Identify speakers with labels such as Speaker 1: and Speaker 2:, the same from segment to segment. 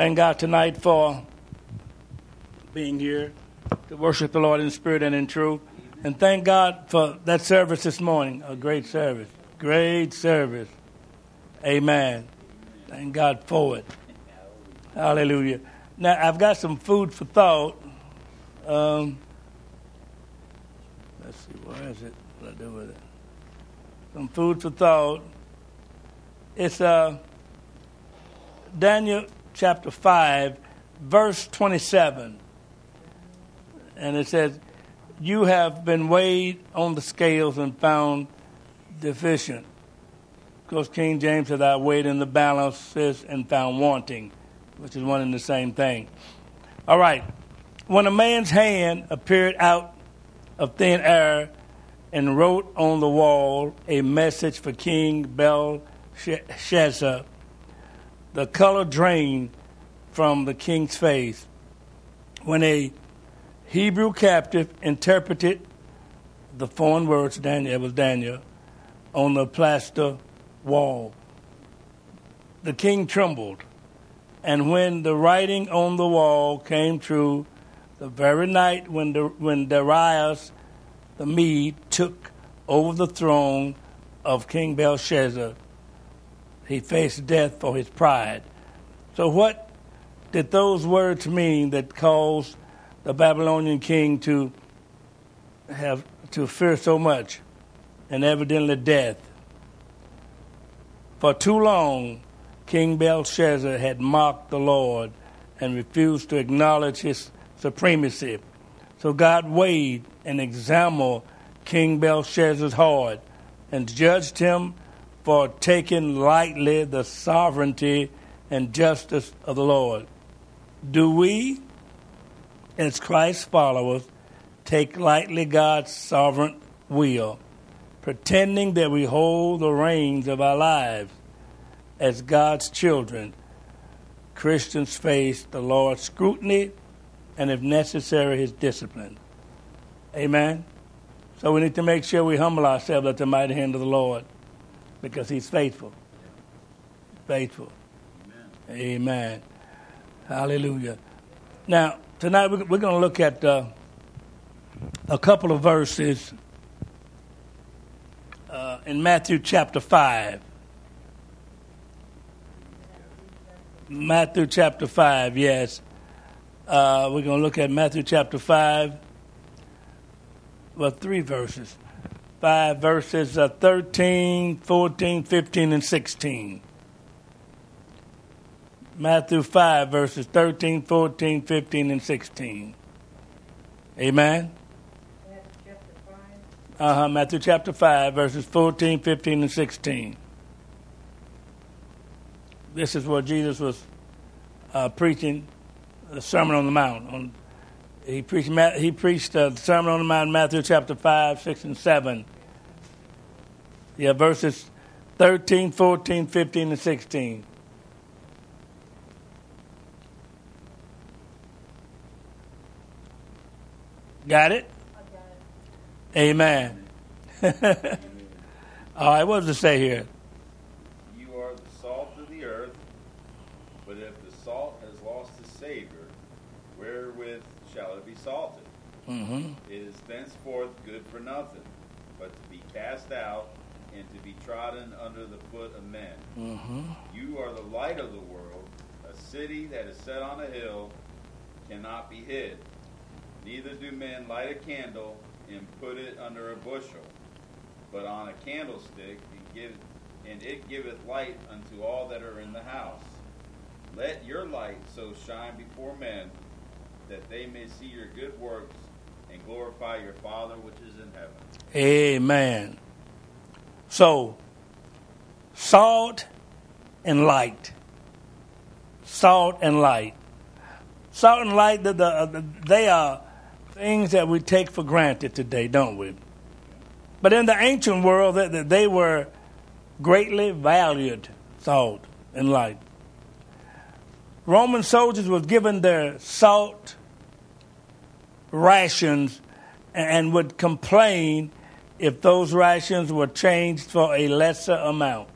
Speaker 1: Thank God tonight for being here to worship the Lord in spirit and in truth. And thank God for that service this morning. A great service. Great service. Amen. Thank God for it. Hallelujah. Now, I've got some food for thought. Um, let's see, where is it? What do I do with it? Some food for thought. It's uh, Daniel chapter 5, verse 27. And it says, You have been weighed on the scales and found deficient. Of course, King James said, I weighed in the balances and found wanting, which is one and the same thing. All right. When a man's hand appeared out of thin air and wrote on the wall a message for King Belshazzar, the color drained from the king's face. When a Hebrew captive interpreted the foreign words, Daniel, it was Daniel, on the plaster wall. The king trembled, and when the writing on the wall came true, the very night when, the, when Darius the Mede took over the throne of King Belshazzar, he faced death for his pride. So, what did those words mean that caused the Babylonian king to have to fear so much and evidently death. For too long, King Belshazzar had mocked the Lord and refused to acknowledge his supremacy. So God weighed and examined King Belshazzar's heart and judged him for taking lightly the sovereignty and justice of the Lord. Do we as Christ's followers, take lightly God's sovereign will, pretending that we hold the reins of our lives. As God's children, Christians face the Lord's scrutiny and, if necessary, his discipline. Amen? So we need to make sure we humble ourselves at the mighty hand of the Lord because he's faithful. Faithful. Amen. Amen. Hallelujah. Now, tonight we're, going to look at uh, a couple of verses uh, in Matthew chapter 5. Matthew chapter 5, yes. Uh, we're going to look at Matthew chapter 5, well, three verses. Five verses uh, 13, 14, 15, and 16. Matthew 5, verses 13, 14, 15, and 16. Amen? Uh huh. Matthew chapter 5, verses 14, 15, and 16. This is where Jesus was uh, preaching the Sermon on the Mount. On, he preached, he preached uh, the Sermon on the Mount, Matthew chapter 5, 6, and 7. Yeah, verses 13, 14, 15, and 16. Got it? Got it. Amen. All right, what does it say here?
Speaker 2: You are the salt of the earth, but if the salt has lost its savor, wherewith shall it be salted? Mm-hmm. It is thenceforth good for nothing, but to be cast out and to be trodden under the foot of men. Mm-hmm. You are the light of the world. A city that is set on a hill cannot be hid. Neither do men light a candle and put it under a bushel, but on a candlestick, and, give, and it giveth light unto all that are in the house. Let your light so shine before men that they may see your good works and glorify your Father which is in heaven.
Speaker 1: Amen. So, salt and light. Salt and light. Salt and light, the, the, uh, they are things that we take for granted today, don't we? But in the ancient world, they were greatly valued salt and light. Roman soldiers were given their salt rations and would complain if those rations were changed for a lesser amount.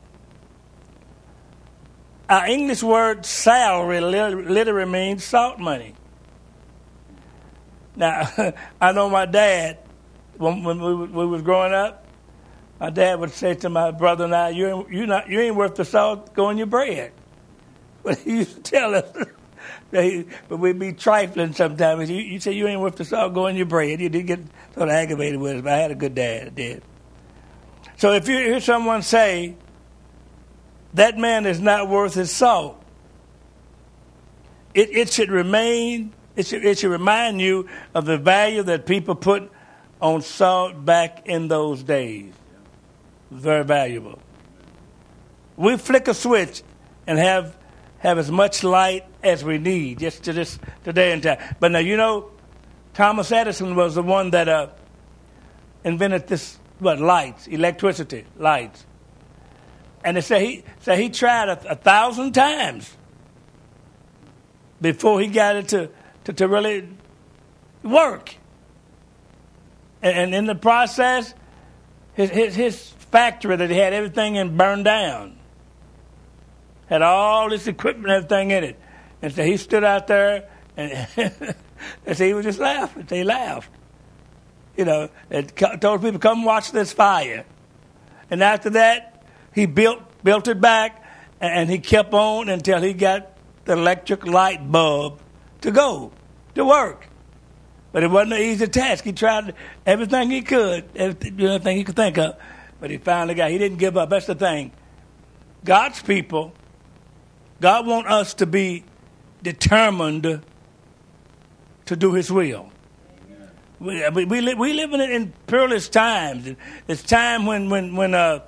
Speaker 1: our English word salary literally means salt money. Now, I know my dad, when, when we, we was growing up, my dad would say to my brother and I, you you not, you ain't worth the salt going your bread. But he used to tell us, but we'd be trifling sometimes. You, you say you ain't worth the salt going your bread. You did get sort of aggravated with us, but I had a good dad, I did. So if you hear someone say, that man is not worth his salt, it, it should remain, it should, it should remind you of the value that people put on salt back in those days. Very valuable. We flick a switch and have have as much light as we need just to this today and time. But now you know, Thomas Edison was the one that uh, invented this what lights, electricity, lights. And they say he say he tried a, a thousand times before he got it to, to, to really work. And, and, in the process, his, his, his factory that he had everything in burned down. Had all this equipment and everything in it. And so he stood out there and, and so he was just laughing. So he laughed you know, and told people, come watch this fire. And after that, he built, built it back, and he kept on until he got the electric light bulb to go, to work. But it wasn't an easy task. He tried everything he could, everything he could think of, but he finally got, he didn't give up. That's the thing. God's people, God wants us to be determined to do his will. We, we, we, we live in, in perilous times. It's time when, when, when uh,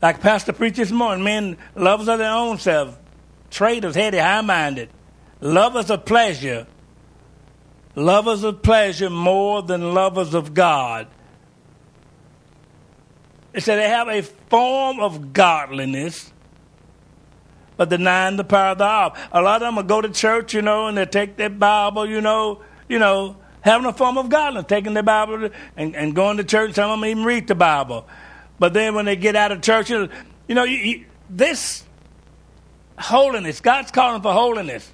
Speaker 1: like Pastor preached this morning, men lovers of their own self, traitors, heady, high-minded, lovers of pleasure, lovers of pleasure more than lovers of God. It said they have a form of godliness, but denying the power of thereof. A lot of them will go to church, you know, and they take their Bible, you know, you know, having a form of godliness, taking the Bible and, and going to church. Some of them even read the Bible. But then when they get out of church, you know, you, you, this holiness, God's calling for holiness.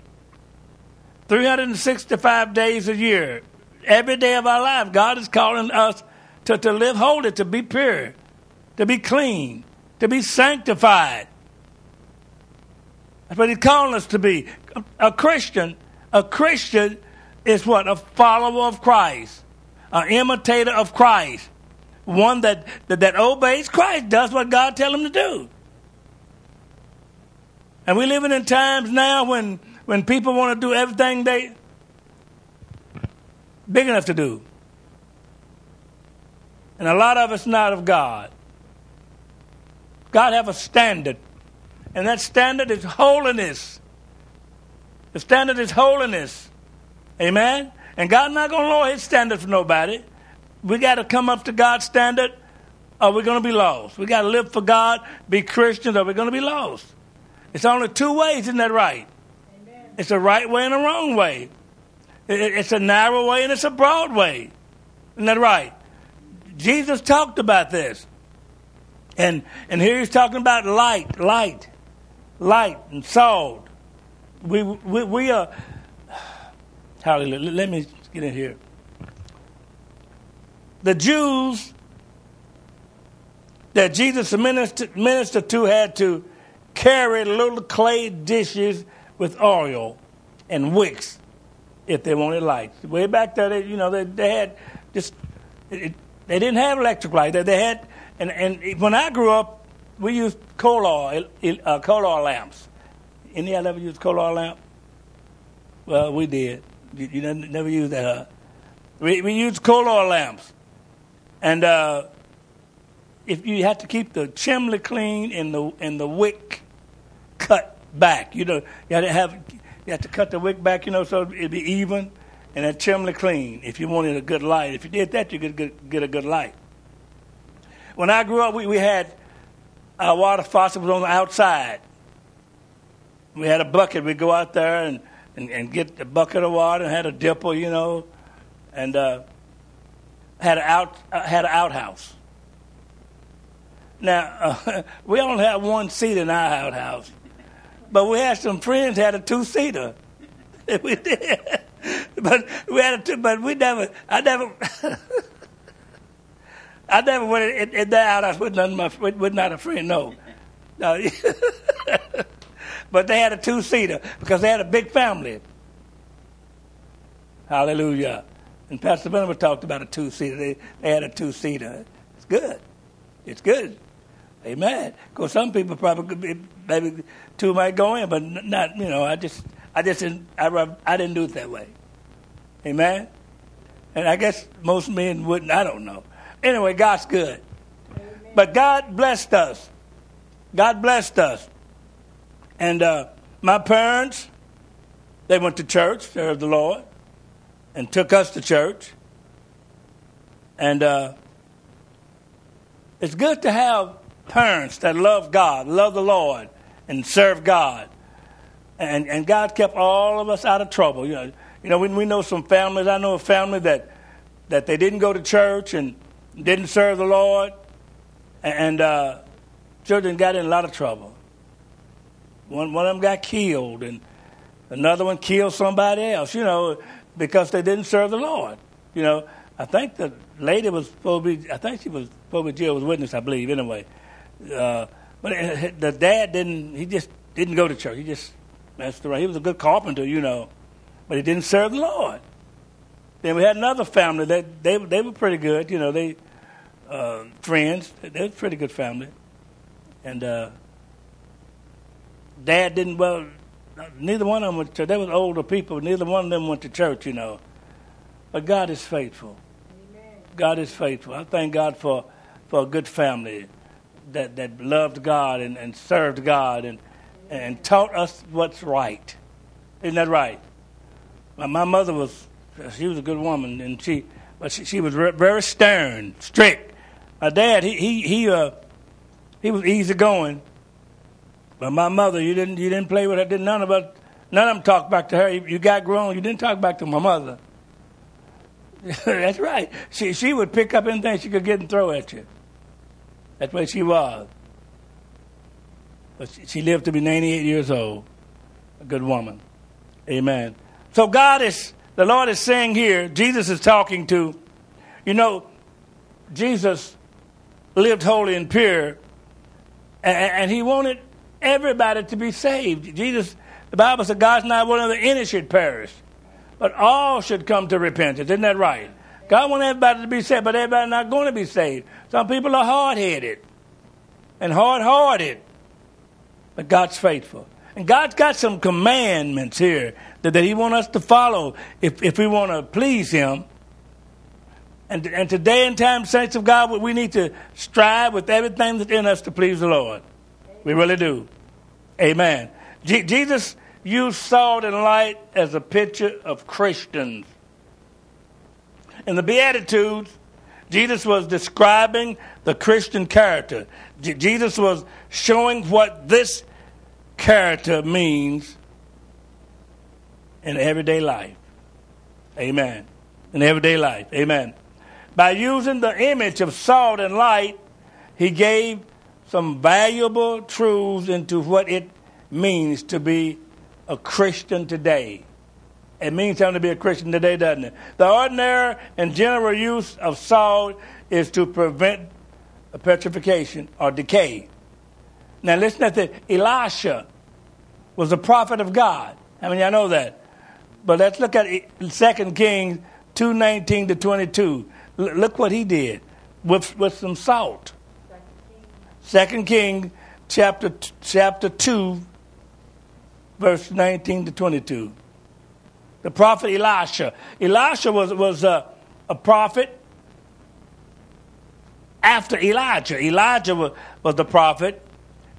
Speaker 1: 365 days a year, every day of our life, God is calling us to, to live holy, to be pure, to be clean, to be sanctified. That's what He's calling us to be. A, Christian, a Christian is what? A follower of Christ, an imitator of Christ, one that, that, that obeys Christ, does what God tell him to do. And we're living in times now when, when people want to do everything they big enough to do. And a lot of it's not of God. God have a standard. And that standard is holiness. The standard is holiness. Amen? And God's not going to lower his standard for nobody. We got to come up to God's standard or we're going to be lost. We got to live for God, be Christians, or we're going to be lost. It's only two ways, isn't that right? Amen. It's a right way and a wrong way. It's a narrow way and it's a broad way. Isn't that right? Jesus talked about this. And, and here he's talking about light, light, light, and salt. We, we, we are Hallelujah. Let me get in here. The Jews that Jesus ministered, to had to carry little clay dishes with oil and wicks if they wanted lights. Way back there, they, you know, they, they had just, it, they didn't have electric light. They, they had, and, and when I grew up, we used coal oil, uh, coal oil lamps. Any of you ever used coal oil lamp? Well, we did. You, you never use that. Huh? We, we use coal oil lamps. And uh, if you have to keep the chimney clean and the, and the wick cut back, you know, you have to have, you have to cut the wick back, you know, so it'd be even and that chimney clean if you wanted a good light. If you did that, you could get, get a good light. When I grew up, we, we had our water faucet was on the outside. We had a bucket. We'd go out there and and, and get a bucket of water and had a dipper, you know, and uh, had an out uh, had an outhouse. Now uh, we only had one seat in our outhouse. but we had some friends had a two seater. we did, but we had a two, but we never. I never. I never in, in that house with, none my, with, with not a friend. No, no. but they had a two seater because they had a big family. Hallelujah. And Pastor Venable talked about a two seater. They, they had a two seater. It's good. It's good. Amen. Because some people probably could be, maybe two might go in, but not, you know, I just, I just didn't, I, I didn't do it that way. Amen. And I guess most men wouldn't, I don't know. Anyway, God's good. Amen. But God blessed us. God blessed us. And uh, my parents, they went to church, served the Lord, and took us to church. And uh, it's good to have parents that love God, love the Lord, and serve God. And, and God kept all of us out of trouble. You know, you know we, we know some families. I know a family that, that they didn't go to church and didn't serve the Lord, and uh, children got in a lot of trouble. One, one of them got killed, and another one killed somebody else, you know, because they didn't serve the Lord. You know, I think the lady was supposed to be, I think she was to be Jehovah's Witness, I believe, anyway. Uh, but the dad didn't, he just didn't go to church. He just messed around. He was a good carpenter, you know, but he didn't serve the Lord. Then we had another family that they, they were pretty good, you know, they, uh, friends. They were a pretty good family. And uh, dad didn't, well, neither one of them went to church. They were older people. Neither one of them went to church, you know. But God is faithful. Amen. God is faithful. I thank God for, for a good family that, that loved God and, and served God and, and taught us what's right. Isn't that right? My, my mother was, she was a good woman, and she, but she, she was very stern, strict. My dad, he, he, he, uh, he was easygoing. But my mother, you didn't, you didn't play with her. Did none of us, none of them talked back to her. You, you got grown, you didn't talk back to my mother. That's right. She, she would pick up anything she could get and throw at you. That's where she was. But she lived to be 98 years old. A good woman. Amen. So God is, the Lord is saying here, Jesus is talking to, you know, Jesus lived holy and pure, and, he wanted everybody to be saved. Jesus, the Bible said, God's not of the any should perish, but all should come to repentance. Isn't that right? God wants everybody to be saved, but everybody's not going to be saved. Some people are hard headed and hard hearted, but God's faithful. And God's got some commandments here that, that He wants us to follow if, if we want to please Him. And, and today and time, saints of God, we need to strive with everything that's in us to please the Lord. We really do. Amen. Je- Jesus used salt and light as a picture of Christians. In the Beatitudes, Jesus was describing the Christian character. Jesus was showing what this character means in everyday life. Amen. In everyday life. Amen. By using the image of salt and light, he gave some valuable truths into what it means to be a Christian today. It means something to be a Christian today, doesn't it? The ordinary and general use of salt is to prevent petrification or decay. Now listen at the Elisha was a prophet of God. I mean, I know that. But let's look at 2 Kings 2.19 to 22. L- look what he did with, with some salt. Second King chapter, chapter 2, verse 19 to 22 the prophet Elisha. Elisha was, was a, a prophet after Elijah. Elijah was, was the prophet,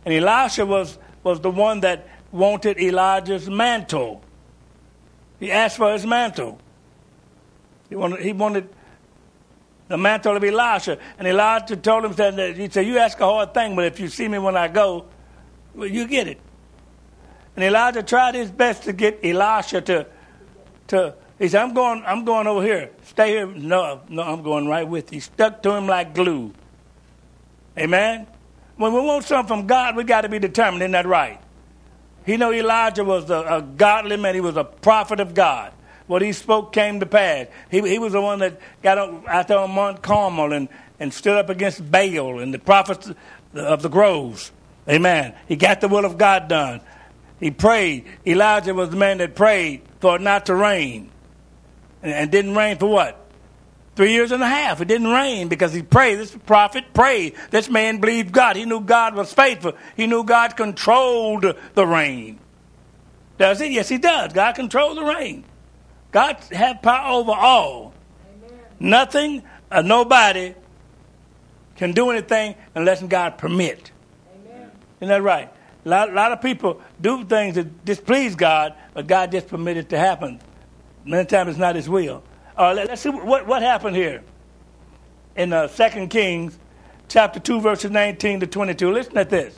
Speaker 1: and Elisha was, was the one that wanted Elijah's mantle. He asked for his mantle. He wanted, he wanted the mantle of Elisha. And Elijah told him that he said, You ask a hard thing, but if you see me when I go, well, you get it. And Elijah tried his best to get Elisha to to he said, I'm going, I'm going over here. Stay here. No, no, I'm going right with you. Stuck to him like glue. Amen? When we want something from God, we got to be determined. Isn't that right? He knew Elijah was a, a godly man. He was a prophet of God. What he spoke came to pass. He, he was the one that got out there on Mount Carmel and, and stood up against Baal and the prophets of the groves. Amen. He got the will of God done. He prayed. Elijah was the man that prayed for it not to rain. And, and didn't rain for what? Three years and a half. It didn't rain because he prayed. This prophet prayed. This man believed God. He knew God was faithful. He knew God controlled the rain. Does he? Yes, he does. God controls the rain. God has power over all. Amen. Nothing or nobody can do anything unless God permit. Amen. Isn't that right? A lot, a lot, of people do things that displease God, but God just permitted it to happen. Many times it's not His will. Uh, let, us see what, what happened here in uh, 2 Kings chapter 2, verses 19 to 22. Listen at this.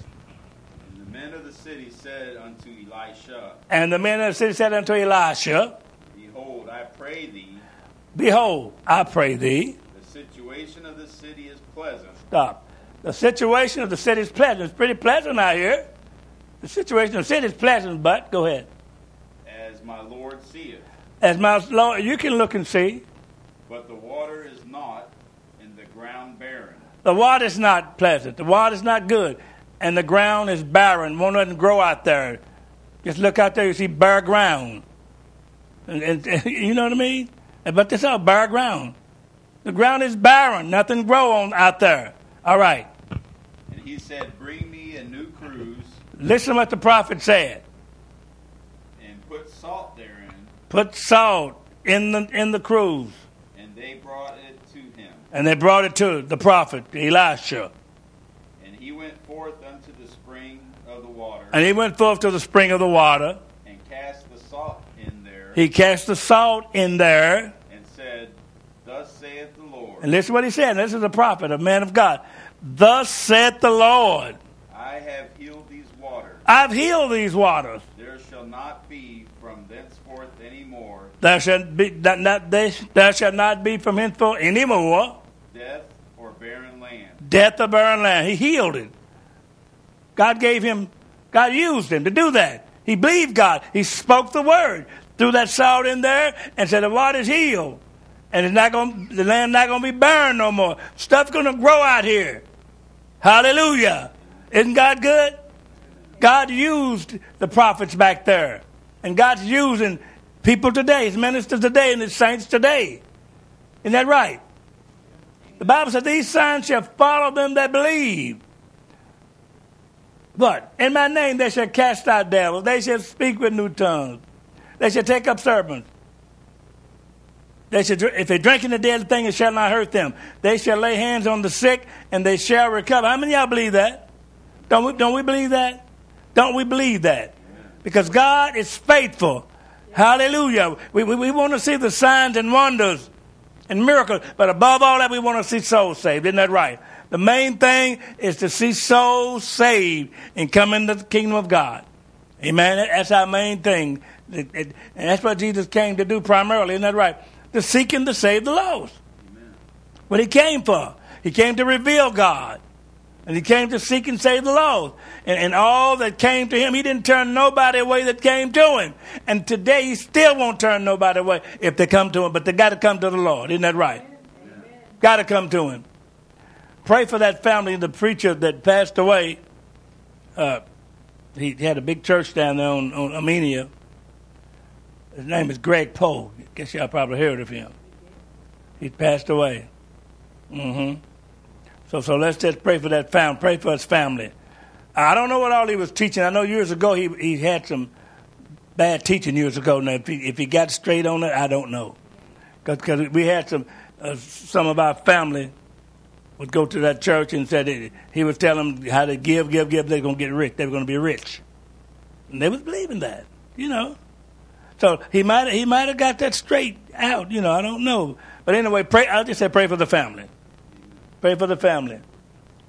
Speaker 2: And the men of the city said unto Elisha,
Speaker 1: And the men of the city said unto Elisha,
Speaker 2: pray thee.
Speaker 1: Behold, I pray thee.
Speaker 2: The situation of the city is pleasant.
Speaker 1: Stop. The situation of the city is pleasant. It's pretty pleasant out here. The situation of the city is pleasant, but go ahead.
Speaker 2: As my Lord seeth.
Speaker 1: As my Lord, you can look and see.
Speaker 2: But the water is not, and the ground barren.
Speaker 1: The water is not pleasant. The water is not good, and the ground is barren. Won't nothing grow out there. Just look out there, you see bare ground. And, and, you know what I mean? But this is bare ground. The ground is barren. Nothing grow on out there. All right.
Speaker 2: And he said, Bring me a new cruse."
Speaker 1: Listen to what the prophet said.
Speaker 2: And put salt therein.
Speaker 1: Put salt in the in the cruse.
Speaker 2: And they brought it to him.
Speaker 1: And they brought it to the prophet Elisha.
Speaker 2: And he went forth unto the spring of the water.
Speaker 1: And he went forth to the spring of the water. He cast the salt in there.
Speaker 2: And said, Thus saith the Lord.
Speaker 1: And listen what he said. This is a prophet, a man of God. Thus saith the Lord.
Speaker 2: I have healed these waters.
Speaker 1: I've healed these waters.
Speaker 2: There shall not be from thenceforth any more.
Speaker 1: There shall be that not, there, there shall not be from henceforth any more.
Speaker 2: Death or barren land.
Speaker 1: Death or barren land. He healed it. God gave him. God used him to do that. He believed God. He spoke the word, threw that salt in there, and said the water's healed and it's not going the land not going to be burned no more. Stuff's going to grow out here. Hallelujah. Isn't God good? God used the prophets back there. And God's using people today, his ministers today, and his saints today. Isn't that right? The Bible says these signs shall follow them that believe. But in my name they shall cast out devils, they shall speak with new tongues, they shall take up serpents. They should, if they drink in the deadly thing, it shall not hurt them. They shall lay hands on the sick, and they shall recover. How many y'all believe that? Don't we, don't we believe that? Don't we believe that? Because God is faithful. Hallelujah. We, we, we want to see the signs and wonders and miracles, but above all that, we want to see souls saved. Isn't that right? The main thing is to see souls saved and come into the kingdom of God. Amen. That's our main thing. And that's what Jesus came to do primarily. Isn't that right? to seek and to save the lost. Amen. What he came for. He came to reveal God. And he came to seek and save the lost. And, and all that came to him, he didn't turn nobody away that came to him. And today he still won't turn nobody away if they come to him. But they got to come to the Lord. Isn't that right? Got to come to him. Pray for that family, the preacher that passed away. Uh, he had a big church down there on, on Armenia. His name is Greg Poe. Guess y'all probably heard of him. He passed away. Mm-hmm. So, so let's just pray for that family. Pray for his family. I don't know what all he was teaching. I know years ago he he had some bad teaching years ago. Now, if he, if he got straight on it, I don't know. Because we had some uh, some of our family would go to that church and said he was telling them how to give, give, give. They're going to get rich. They were going to be rich, and they was believing that. You know. So he might he might have got that straight out. You know, I don't know. But anyway, pray. I'll just say pray for the family. Pray for the family.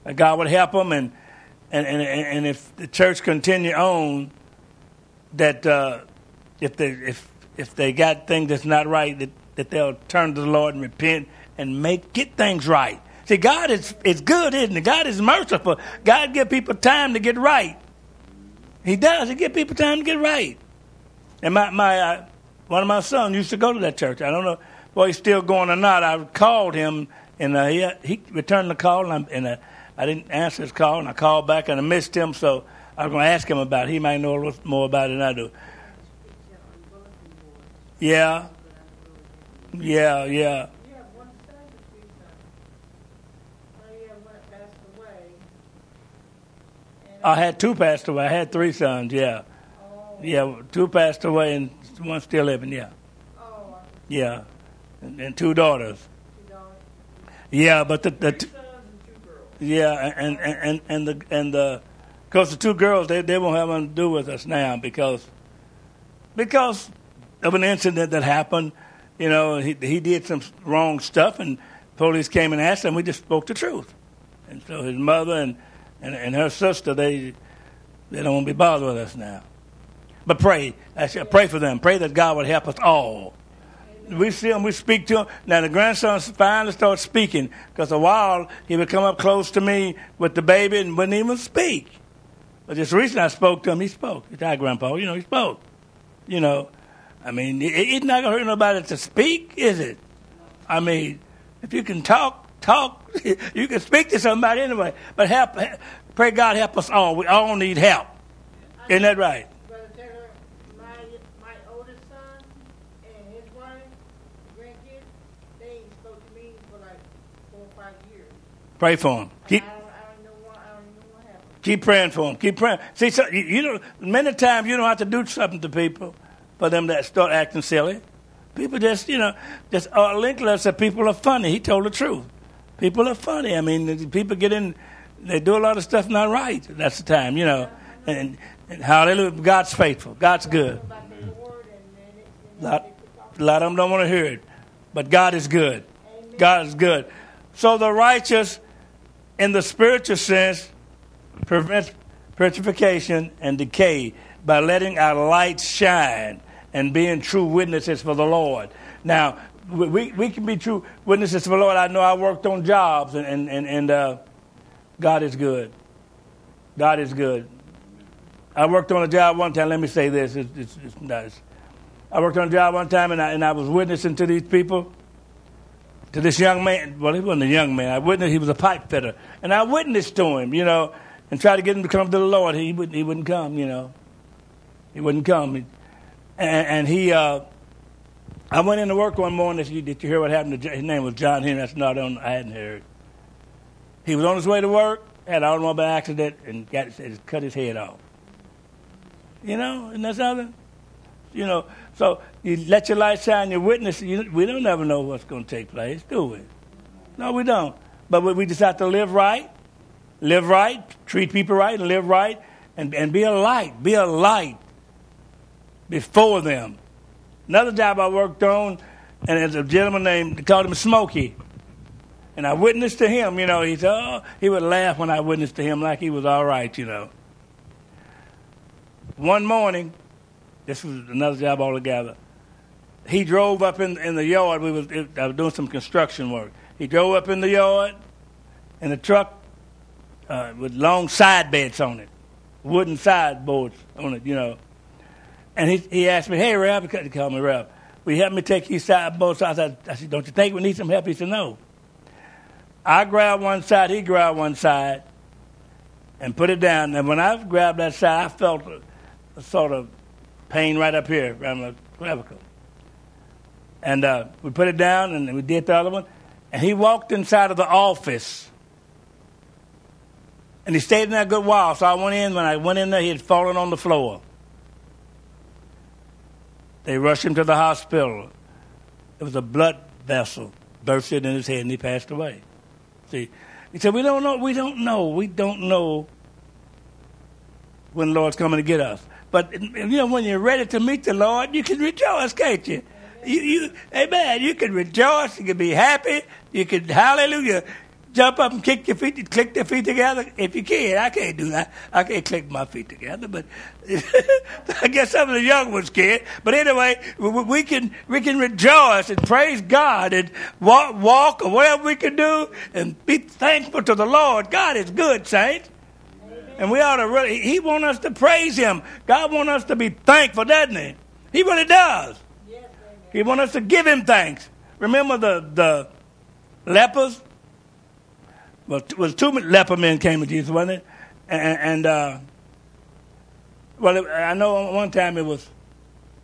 Speaker 1: That God would help them, and and and, and if the church continue on, that uh, if they if if they got things that's not right, that, that they'll turn to the Lord and repent and make get things right. See, God is is good, isn't it? God is merciful. God give people time to get right. He does. He give people time to get right. And my, my uh, one of my sons used to go to that church. I don't know whether he's still going or not. I called him, and uh, he, he returned the call, and, I, and uh, I didn't answer his call, and I called back, and I missed him, so I was going to ask him about it. He might know a little more about it than I do. Yeah. Yeah, yeah. I had two passed away. I had three sons. Yeah, oh. yeah, two passed away and one still living. Yeah, oh. yeah, and, and two daughters. Two daughters. Yeah, but the, the
Speaker 3: two,
Speaker 1: yeah, and and and and the and the because the two girls they they won't have nothing to do with us now because because of an incident that happened. You know, he he did some wrong stuff, and police came and asked him. We just spoke the truth, and so his mother and and, and her sister, they they don't want to be bothered with us now. But pray. Pray for them. Pray that God would help us all. We see him, we speak to him. Now the grandson finally starts speaking because a while he would come up close to me with the baby and wouldn't even speak. But just recently I spoke to him, he spoke. He said, Grandpa, you know, he spoke. You know, I mean, it's not going to hurt nobody to speak, is it? I mean, if you can talk, talk. you can speak to somebody anyway. But help, pray God help us all. We all need help. Isn't that right?
Speaker 3: Brother Taylor, my, my oldest son and his wife, grandkids, they spoke to me for like four or five years.
Speaker 1: Pray for them.
Speaker 3: Keep,
Speaker 1: Keep praying for them. Keep praying. See, so, you, you know, many times you don't have to do something to people for them that start acting silly. People just, you know, just uh, Linklater said people are funny. He told the truth. People are funny. I mean, people get in, they do a lot of stuff not right. That's the time, you know. And, and hallelujah, God's faithful. God's good. A lot, a lot of them don't want to hear it. But God is good. God is good. So the righteous, in the spiritual sense, prevents purification and decay by letting our light shine and being true witnesses for the Lord. Now, we, we can be true witnesses to the Lord. I know I worked on jobs, and, and, and, and uh, God is good. God is good. I worked on a job one time. Let me say this. It's, it's, it's nice. I worked on a job one time, and I, and I was witnessing to these people, to this young man. Well, he wasn't a young man. I witnessed he was a pipe fitter. And I witnessed to him, you know, and tried to get him to come to the Lord. He wouldn't, he wouldn't come, you know. He wouldn't come. and, and he... Uh, I went into work one morning. Did you, did you hear what happened to His name was John Henry. That's not on. I hadn't heard. He was on his way to work, had an automobile accident, and got cut his head off. You know, and that's something. You know, so you let your light shine, your witness. You, we don't never know what's going to take place, do we? No, we don't. But we just have to live right, live right, treat people right, and live right, and, and be a light. Be a light before them Another job I worked on, and there's a gentleman named, called him Smokey. And I witnessed to him, you know, he said, oh, he would laugh when I witnessed to him like he was all right, you know. One morning, this was another job altogether. He drove up in, in the yard. We was, I was doing some construction work. He drove up in the yard in a truck uh, with long side beds on it, wooden sideboards on it, you know. And he, he asked me, hey, Reb, he called me Reb, will you help me take you side both sides? I, I said, don't you think we need some help? He said, no. I grabbed one side, he grabbed one side, and put it down. And when I grabbed that side, I felt a, a sort of pain right up here around the clavicle. And uh, we put it down, and we did the other one. And he walked inside of the office. And he stayed in there a good while. So I went in. When I went in there, he had fallen on the floor. They rushed him to the hospital. It was a blood vessel bursted in his head, and he passed away. See, he said, "We don't know. We don't know. We don't know when the Lord's coming to get us. But you know, when you're ready to meet the Lord, you can rejoice, can't you? You, you, amen. You can rejoice. You can be happy. You can, hallelujah jump up and kick your feet, click your feet together if you can. I can't do that. I can't click my feet together, but I guess some of the young ones can. But anyway, we can we can rejoice and praise God and walk, walk or whatever we can do and be thankful to the Lord. God is good, saints. And we ought to really, he want us to praise him. God want us to be thankful, doesn't he? He really does.
Speaker 3: Yes.
Speaker 1: He want us to give him thanks. Remember the, the lepers? Well, was two leper men came to Jesus, wasn't it? And, and uh, well, I know one time it was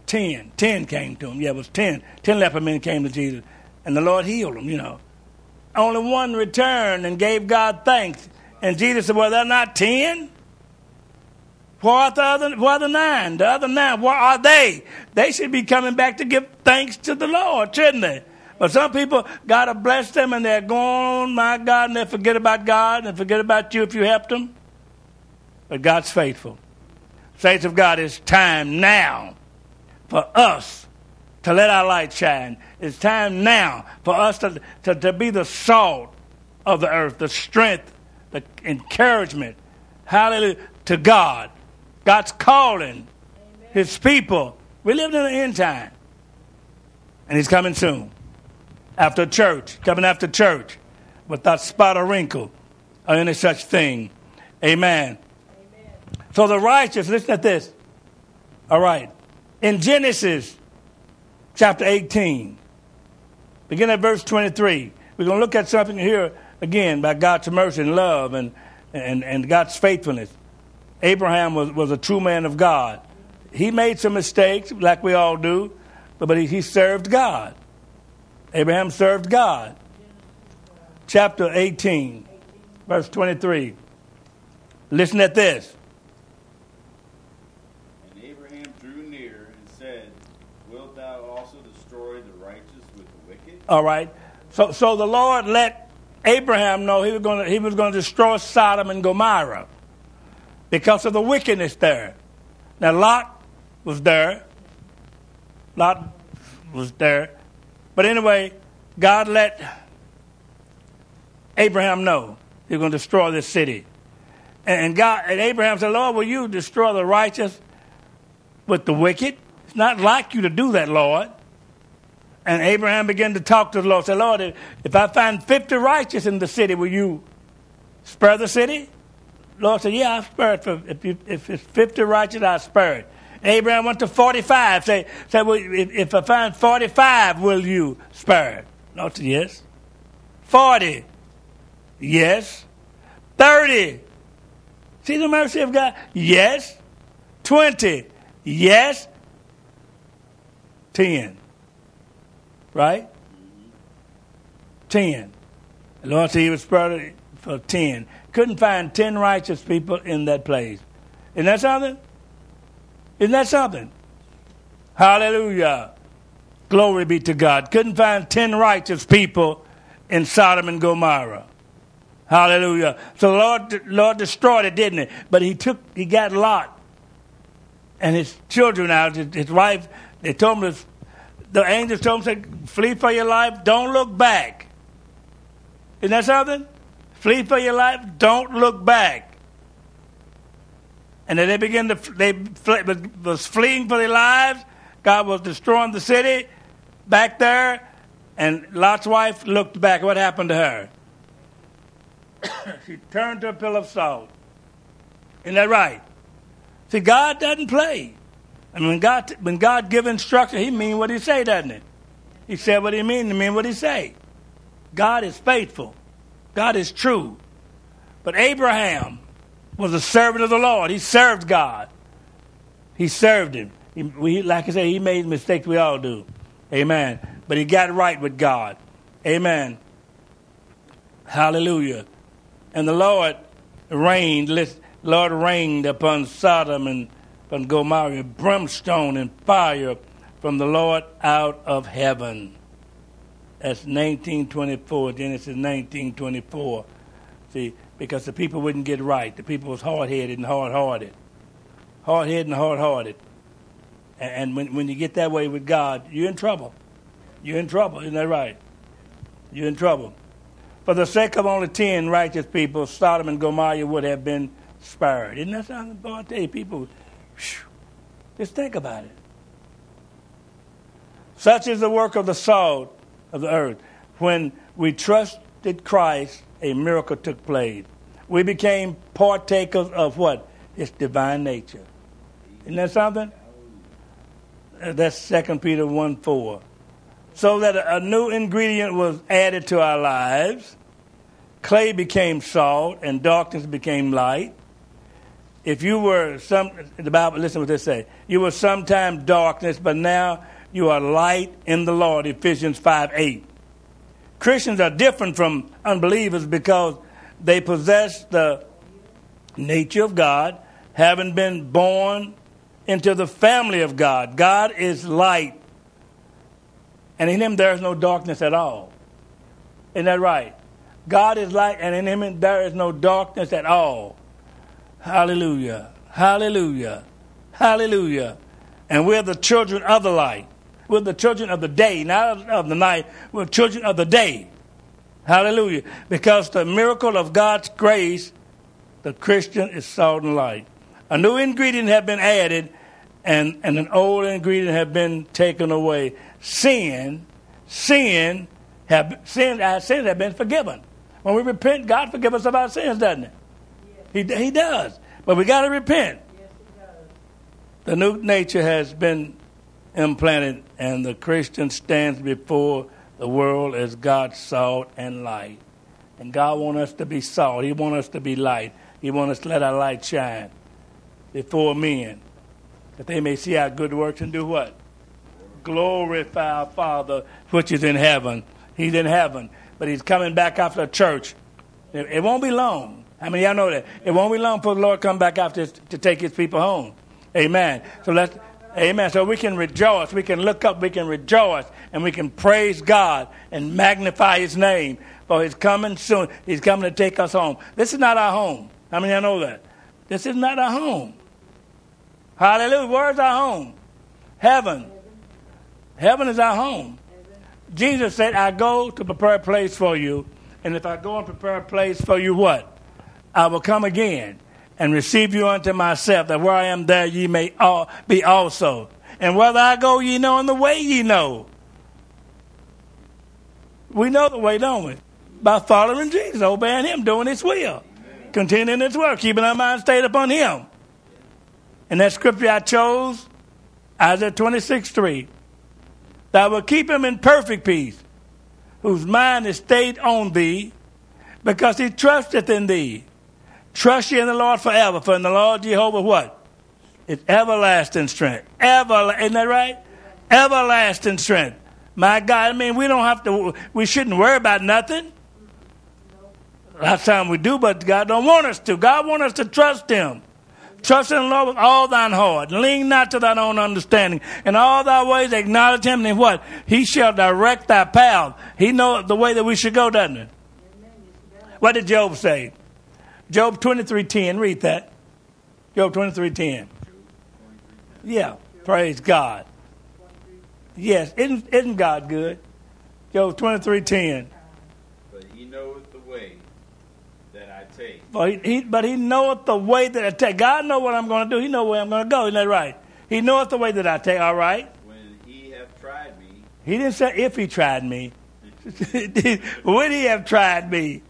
Speaker 1: ten. Ten came to him. Yeah, it was ten. Ten leper men came to Jesus, and the Lord healed them. You know, only one returned and gave God thanks. And Jesus said, "Well, they're not ten. Where are the other? Where are the nine? The other nine? Where are they? They should be coming back to give thanks to the Lord, shouldn't they?" But some people, God have blessed them, and they're gone, my God, and they forget about God and forget about you if you helped them. But God's faithful. Saints of God, it's time now for us to let our light shine. It's time now for us to, to, to be the salt of the earth, the strength, the encouragement, hallelujah, to God. God's calling his people. We live in the end time. And he's coming soon. After church, coming after church, without spot or wrinkle or any such thing. Amen. So the righteous, listen at this. All right. In Genesis chapter 18, begin at verse 23. We're going to look at something here again by God's mercy and love and, and, and God's faithfulness. Abraham was, was a true man of God. He made some mistakes, like we all do, but, but he, he served God. Abraham served God. Chapter 18, verse 23. Listen at this.
Speaker 2: And Abraham drew near and said, Wilt thou also destroy the righteous with the wicked?
Speaker 1: All right. So, so the Lord let Abraham know he was going to, he was going to destroy Sodom and Gomorrah because of the wickedness there. Now, Lot was there. Lot was there. But anyway, God let Abraham know you're going to destroy this city. And, God and Abraham said, Lord, will you destroy the righteous with the wicked? It's not like you to do that, Lord. And Abraham began to talk to the Lord. Say, Lord, if, if I find 50 righteous in the city, will you spare the city? Lord said, Yeah, I'll spare it. For, if, you, if it's 50 righteous, I'll spare it. Abraham went to 45. Say, say well, if, if I find 45, will you spare it? Said, Yes. 40. Yes. 30. See the mercy of God? Yes. 20. Yes. 10. Right? 10. The Lord said he was spared for 10. Couldn't find 10 righteous people in that place. Isn't that something? Isn't that something? Hallelujah. Glory be to God. Couldn't find 10 righteous people in Sodom and Gomorrah. Hallelujah. So the Lord, Lord destroyed it, didn't he? But he took, he got Lot and his children out, his, his wife. They told him, the angels told him, flee for your life, don't look back. Isn't that something? Flee for your life, don't look back. And they began to, they was fleeing for their lives. God was destroying the city back there. And Lot's wife looked back. What happened to her? she turned to a pillar of salt. Isn't that right? See, God doesn't play. And when God, when God give instruction, he mean what he say, doesn't he? He said what he mean, he mean what he say. God is faithful. God is true. But Abraham was a servant of the Lord. He served God. He served him. He, like I said, he made mistakes. We all do. Amen. But he got right with God. Amen. Hallelujah. And the Lord rained, Lord rained upon Sodom and upon Gomorrah brimstone and fire from the Lord out of heaven. That's 1924, Genesis 1924. See, because the people wouldn't get right. The people was hard-headed and hard-hearted. Hard-headed and hard-hearted. And, and when, when you get that way with God, you're in trouble. You're in trouble, isn't that right? You're in trouble. For the sake of only ten righteous people, Sodom and Gomorrah would have been spared. Isn't that something? Boy, I tell you, people, whew, just think about it. Such is the work of the salt of the earth. When we trusted Christ, a miracle took place. we became partakers of what? Its divine nature. Isn't that something? Uh, That's 2 Peter 1 4. So that a new ingredient was added to our lives. Clay became salt and darkness became light. If you were some, the Bible, listen what they say. You were sometime darkness, but now you are light in the Lord. Ephesians 5 8. Christians are different from unbelievers because they possess the nature of God, having been born into the family of God. God is light, and in Him there is no darkness at all. Isn't that right? God is light, and in Him there is no darkness at all. Hallelujah. Hallelujah. Hallelujah. And we're the children of the light. We're the children of the day, not of the night. We're children of the day. Hallelujah. Because the miracle of God's grace, the Christian is salt and light. A new ingredient has been added, and, and an old ingredient has been taken away. Sin, sin, have, sin, our sins have been forgiven. When we repent, God forgives us of our sins, doesn't He? He, he does. But we got to repent.
Speaker 3: Yes.
Speaker 1: The new nature has been implanted, and the Christian stands before the world as God's salt and light. And God wants us to be salt. He wants us to be light. He wants us to let our light shine before men, that they may see our good works and do what? Glorify our Father which is in heaven. He's in heaven, but he's coming back after the church. It, won't be long. How many of y'all know that? It won't be long for the Lord come back after to take his people home. Amen. So let's Amen. So we can rejoice. We can look up. We can rejoice. And we can praise God and magnify His name for His coming soon. He's coming to take us home. This is not our home. How many of you know that? This is not our home. Hallelujah. Where's our home? Heaven. Heaven is our home. Jesus said, I go to prepare a place for you. And if I go and prepare a place for you, what? I will come again and receive you unto myself, that where I am there ye may all be also. And whether I go, ye know, and the way ye know. We know the way, don't we? By following Jesus, obeying Him, doing His will, continuing His work, keeping our mind stayed upon Him. And that scripture I chose, Isaiah 26 3. That will keep him in perfect peace, whose mind is stayed on thee, because he trusteth in thee. Trust ye in the Lord forever, for in the Lord Jehovah what? It's everlasting strength. Ever, isn't that right? Everlasting strength. My God, I mean, we don't have to, we shouldn't worry about nothing. Last time we do, but God don't want us to. God want us to trust Him. Trust in the Lord with all thine heart. Lean not to thine own understanding. In all thy ways acknowledge him, and what? He shall direct thy path. He knows the way that we should go, doesn't he? What did Job say? Job 23.10. Read that. Job 23.10. Yeah. Praise God. Yes. Isn't, isn't God good? Job 23.10.
Speaker 2: But he knoweth the way that I take.
Speaker 1: But he, he, but he knoweth the way that I take. God know what I'm going to do. He know where I'm going to go. Isn't that right? He knoweth the way that I take. All right.
Speaker 2: When he have tried me,
Speaker 1: He didn't say if he tried me. Would he have tried me?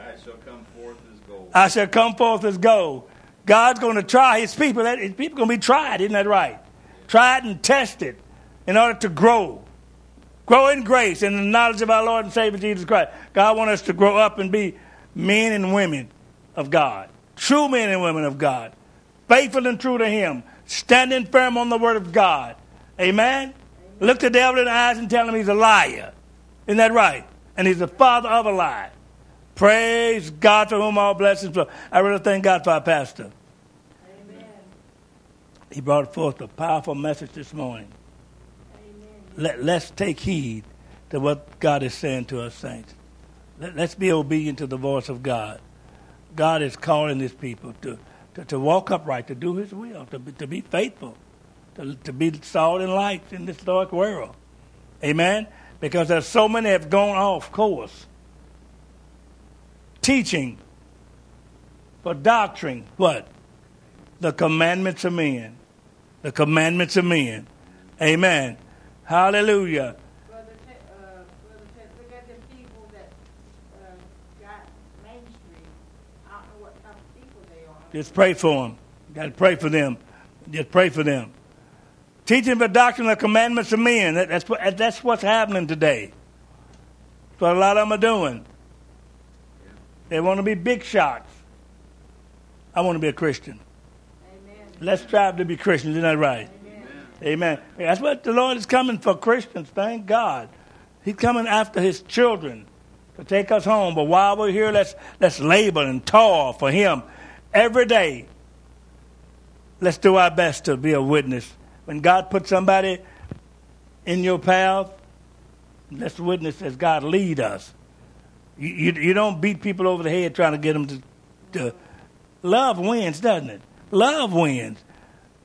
Speaker 2: I shall come forth as gold.
Speaker 1: I shall come forth as gold. God's going to try his people. His people are going to be tried. Isn't that right? Tried and tested in order to grow. Grow in grace and the knowledge of our Lord and Savior Jesus Christ. God wants us to grow up and be men and women of God. True men and women of God. Faithful and true to him. Standing firm on the word of God. Amen? Look the devil in the eyes and tell him he's a liar. Isn't that right? And he's the father of a lie. Praise God for whom all blessings flow. I really thank God for our pastor.
Speaker 3: Amen.
Speaker 1: He brought forth a powerful message this morning.
Speaker 3: Amen.
Speaker 1: Let, let's take heed to what God is saying to us, saints. Let, let's be obedient to the voice of God. God is calling his people to, to, to walk upright, to do his will, to be, to be faithful, to, to be salt and light in this dark world. Amen? Because there's so many have gone off course. Teaching for doctrine, what? The commandments of men. The commandments of men. Amen. Hallelujah.
Speaker 3: Brother, uh, Brother Ted, look at the people that uh, got mainstream. I don't know what
Speaker 1: Just pray for them. Got to pray for them. Just pray for them. Teaching the doctrine of commandments of men. That, that's, what, that's what's happening today. That's what a lot of them are doing. They want to be big shots. I want to be a Christian. Amen. Let's strive to be Christians. Isn't that right? Amen. Amen. That's what the Lord is coming for Christians. Thank God. He's coming after his children to take us home. But while we're here, let's, let's labor and toil for him every day. Let's do our best to be a witness. When God puts somebody in your path, let's witness as God lead us. You, you, you, don't beat people over the head trying to get them to, to. Love wins, doesn't it? Love wins.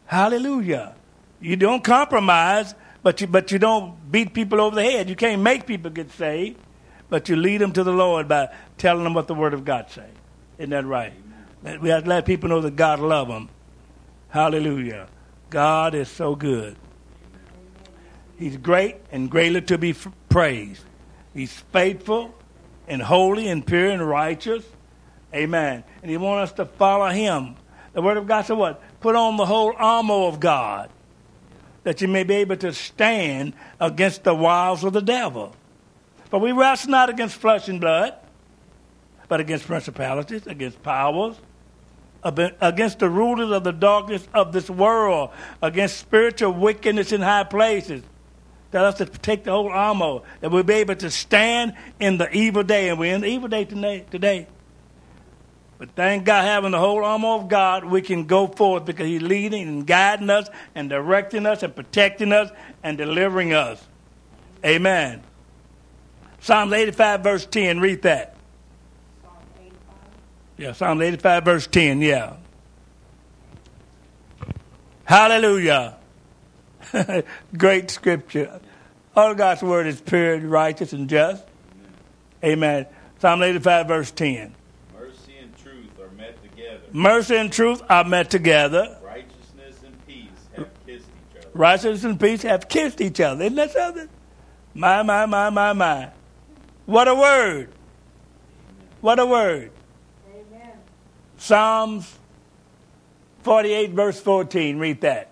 Speaker 1: Hallelujah. You don't compromise, but you, but you don't beat people over the head. You can't make people get saved, but you lead them to the Lord by telling them what the Word of God says. Isn't that right? We have to let people know that God loves them. Hallelujah. God is so good. He's great and greatly to be praised. He's faithful and holy and pure and righteous. Amen. And He wants us to follow Him. The Word of God said what? Put on the whole armor of God that you may be able to stand against the wiles of the devil. For we wrestle not against flesh and blood, but against principalities, against powers, against the rulers of the darkness of this world, against spiritual wickedness in high places. Tell us to take the whole armor, that we'll be able to stand in the evil day. And we're in the evil day today. But thank God, having the whole armor of God, we can go forth because He's leading and guiding us and directing us and protecting us and delivering us. Amen. Psalms 85, verse 10, read that. Yeah, Psalm 85, verse 10, yeah. Hallelujah. Great scripture. All God's word is pure, righteous, and just. Amen. Psalm 85, verse 10.
Speaker 2: Mercy and truth are met together.
Speaker 1: Mercy and truth are met together.
Speaker 2: Righteousness and peace have kissed each other.
Speaker 1: Righteousness and peace have kissed each other. Isn't that something? My, my, my, my, my. What a word. What a word. Psalms 48, verse 14. Read that.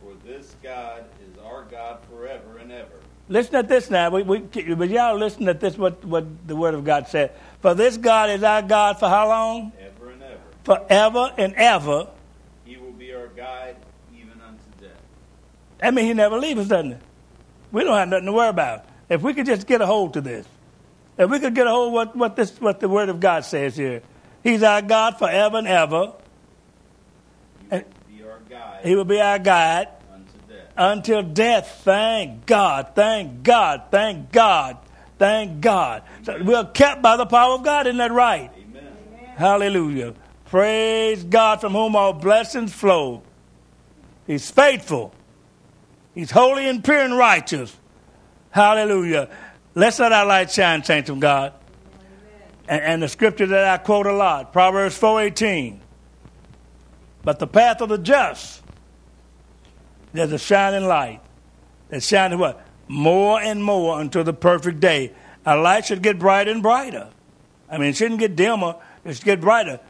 Speaker 2: For this God is our God forever and ever.
Speaker 1: Listen at this now. We, we, but y'all listen at this, what, what the Word of God said. For this God is our God for how long?
Speaker 2: Ever and ever.
Speaker 1: Forever and ever.
Speaker 2: He will be our guide even unto death.
Speaker 1: That means he never leaves us, doesn't it? We don't have nothing to worry about. If we could just get a hold to this, if we could get a hold of what, what, this, what the Word of God says here, He's our God forever and ever.
Speaker 2: He will be our guide.
Speaker 1: He will be our guide
Speaker 2: until death.
Speaker 1: Thank God. Thank God. Thank God. Thank God. So we're kept by the power of God. Isn't that right?
Speaker 2: Amen.
Speaker 1: Hallelujah. Praise God from whom all blessings flow. He's faithful. He's holy and pure and righteous. Hallelujah. Let's let our light shine, saints of God. And, and, the scripture that I quote a lot, Proverbs 4.18. But the path of the just, there's a shining light that shines what? More and more until the perfect day. Our light should get brighter and brighter. I mean, it shouldn't get dimmer. It should get brighter.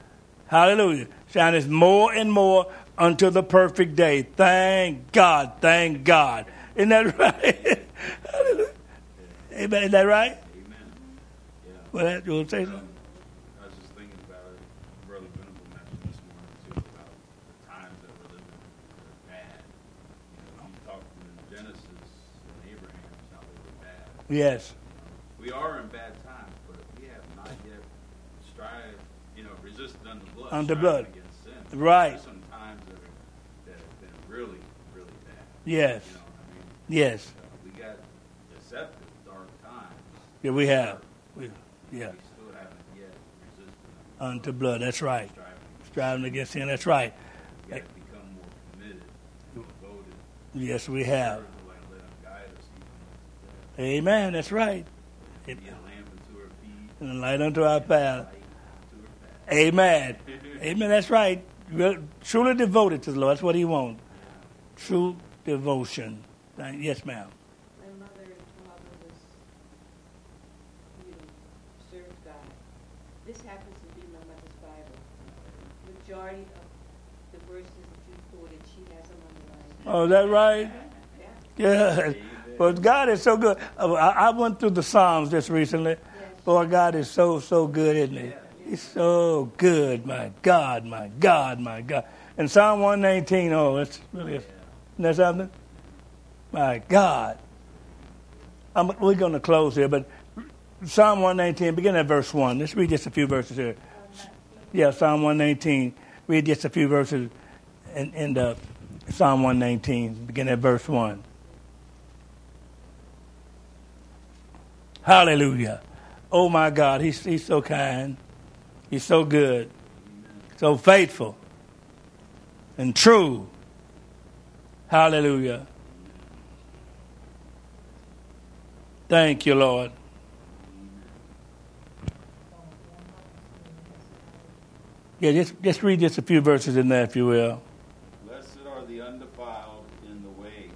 Speaker 1: Hallelujah. Shines more and more until the perfect day. Thank God. Thank God. Isn't that right? Amen. Is that right?
Speaker 2: Amen. Yeah.
Speaker 1: Well, you want to say something?
Speaker 2: I was just thinking about it. Brother Venable mentioned this morning too about the times that we're living in are bad. You know, you talked in Genesis and Abraham how they were bad.
Speaker 1: Yes.
Speaker 2: We are in bad times, but we have not yet strived, you know, resisted under blood.
Speaker 1: Under blood.
Speaker 2: Against sin.
Speaker 1: Right.
Speaker 2: There's some times that, are, that have been really, really bad.
Speaker 1: Yes.
Speaker 2: You know I mean?
Speaker 1: Yes.
Speaker 2: We got deceptive dark times.
Speaker 1: Yeah, we have. We, yeah.
Speaker 2: We still haven't yet resisted.
Speaker 1: Unto blood. That's right.
Speaker 2: Striving
Speaker 1: Striving against sin. That's right.
Speaker 2: We got to become more committed, devoted.
Speaker 1: Yes, we have. Amen. That's right. And a light unto our path. Amen. Amen. That's right. Truly devoted to the Lord. That's what He wants. True devotion. Yes, ma'am.
Speaker 4: This happens to be my mother's Bible. The majority of the verses that you quoted, she has them on the line.
Speaker 1: Oh, is that right? Yeah. yeah. But God is so good. Uh, I I went through the Psalms just recently. Boy, God is so, so good, isn't he? He's so good. My God, my God, my God. And Psalm 119, oh, that's really, isn't that something? My God. I'm, we're going to close here, but Psalm 119, begin at verse 1. Let's read just a few verses here. Yeah, Psalm 119. Read just a few verses in, in the Psalm 119, begin at verse 1. Hallelujah. Oh my God, he's, he's so kind. He's so good, so faithful, and true. Hallelujah. Thank you, Lord. Yeah, just, just read just a few verses in there, if you will.
Speaker 2: Blessed are the undefiled in the way,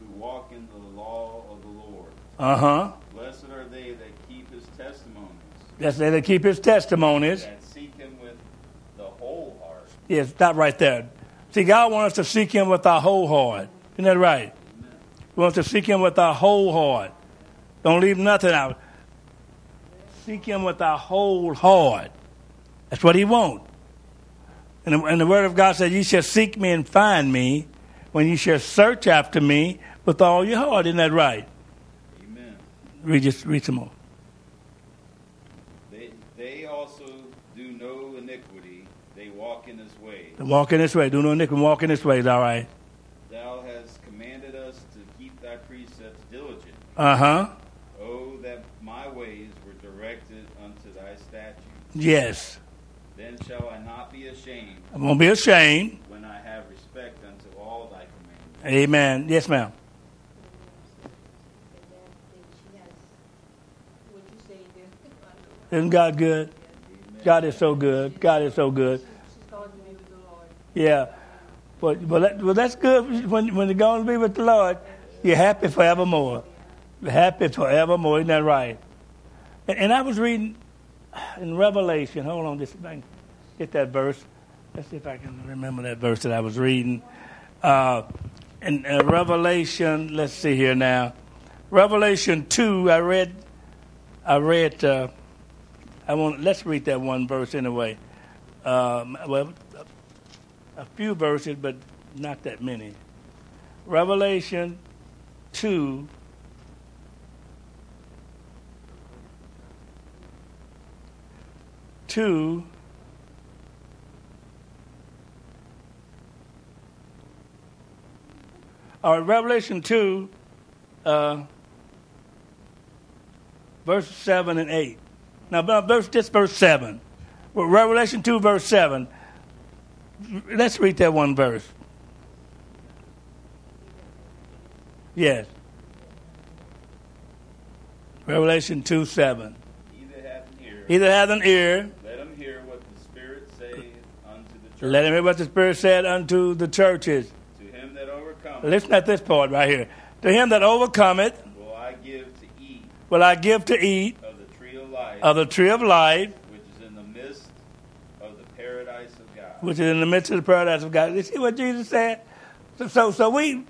Speaker 2: who walk in the law of the Lord.
Speaker 1: Uh huh.
Speaker 2: Blessed are they that keep his testimonies,
Speaker 1: That's they that keep his testimonies.
Speaker 2: that seek him with the whole heart.
Speaker 1: Yes, stop right there. See, God wants us to seek Him with our whole heart. Isn't that right? We want to seek Him with our whole heart. Don't leave nothing out. Seek Him with our whole heart. That's what He wants. And the, and the Word of God says, "You shall seek Me and find Me when you shall search after Me with all your heart." Isn't that right?
Speaker 2: Amen.
Speaker 1: Read just read some more.
Speaker 2: They, they also do no iniquity, they walk in his way.
Speaker 1: Walk in this way. Do no iniquity. Walk in this way. Is all right.
Speaker 2: Thou hast commanded us to keep thy precepts diligent.
Speaker 1: Uh huh.
Speaker 2: Oh, that my ways were directed unto thy statutes.
Speaker 1: Yes.
Speaker 2: Then shall I not be ashamed
Speaker 1: I won't be ashamed.
Speaker 2: when I have respect unto all thy commandments.
Speaker 1: Amen. Yes, ma'am.
Speaker 4: And then, then she has, what you say there.
Speaker 1: Isn't God good? God is so good. God is so good.
Speaker 4: She's going to be with the Lord.
Speaker 1: Yeah. But, but that, well, that's good. When, when you're going to be with the Lord, you're happy forevermore. Happy forevermore. Isn't that right? And, and I was reading in Revelation. Hold on just a second. Get that verse. Let's see if I can remember that verse that I was reading. Uh, in uh, Revelation, let's see here now. Revelation 2, I read, I read, uh, I want, let's read that one verse anyway. Um, well, a few verses, but not that many. Revelation 2. Two. Right, Revelation 2, uh, verse 7 and 8. Now, verse, just verse 7. Well, Revelation 2, verse 7. Let's read that one verse. Yes. Revelation 2 7.
Speaker 2: He that hath an ear,
Speaker 1: hath an ear,
Speaker 2: let him hear what the Spirit saith unto the church.
Speaker 1: let him hear what the Spirit said unto the churches.
Speaker 2: To him that overcometh
Speaker 1: Listen at this part right here. To him that overcometh
Speaker 2: will I give to eat
Speaker 1: will I give to eat
Speaker 2: of the tree of life,
Speaker 1: of the tree of life,
Speaker 2: which is in the midst of the paradise of God.
Speaker 1: Which is in the midst of the paradise of God. You see what Jesus said? So, so, so we,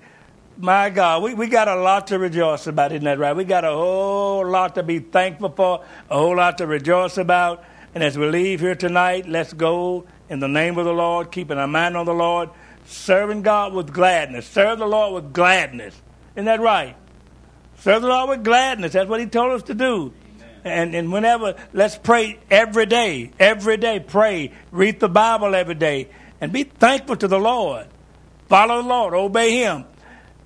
Speaker 1: my God, we, we got a lot to rejoice about, isn't that right? We got a whole lot to be thankful for, a whole lot to rejoice about. And as we leave here tonight, let's go in the name of the Lord, keeping our mind on the Lord, serving God with gladness. Serve the Lord with gladness. Isn't that right? Serve the Lord with gladness. That's what He told us to do. And, and whenever, let's pray every day. Every day, pray. Read the Bible every day. And be thankful to the Lord. Follow the Lord. Obey Him.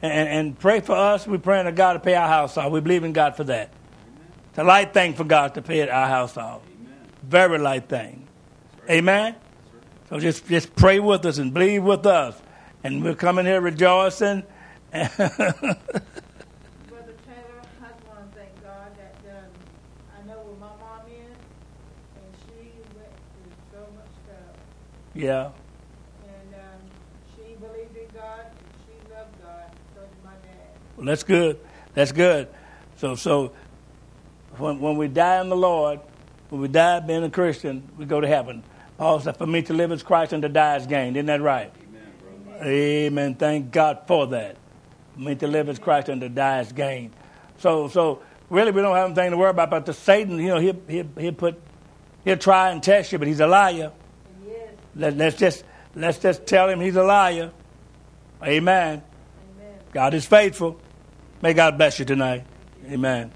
Speaker 1: And, and pray for us. We're praying to God to pay our house off. We believe in God for that. It's a light thing for God to pay our house off. Very light thing. Amen? So just, just pray with us and believe with us. And we're coming here rejoicing.
Speaker 3: Brother Taylor, I just want to thank God that um, I know where my mom is, and she went through so much stuff.
Speaker 1: Yeah.
Speaker 3: And um, she believed in God, and she loved God. So did my dad.
Speaker 1: Well, that's good. That's good. So, so when, when we die in the Lord, when we die being a Christian, we go to heaven. Paul said, For me to live is Christ and to die is gain. Isn't that right? Amen. Thank God for that. For me to live is Christ and to die is gain. So, so really, we don't have anything to worry about. But the Satan, you know, he'll, he'll, he'll put, he'll try and test you, but he's a liar. Let, let's just let's just tell him he's a liar. Amen.
Speaker 3: Amen.
Speaker 1: God is faithful. May God bless you tonight. Amen.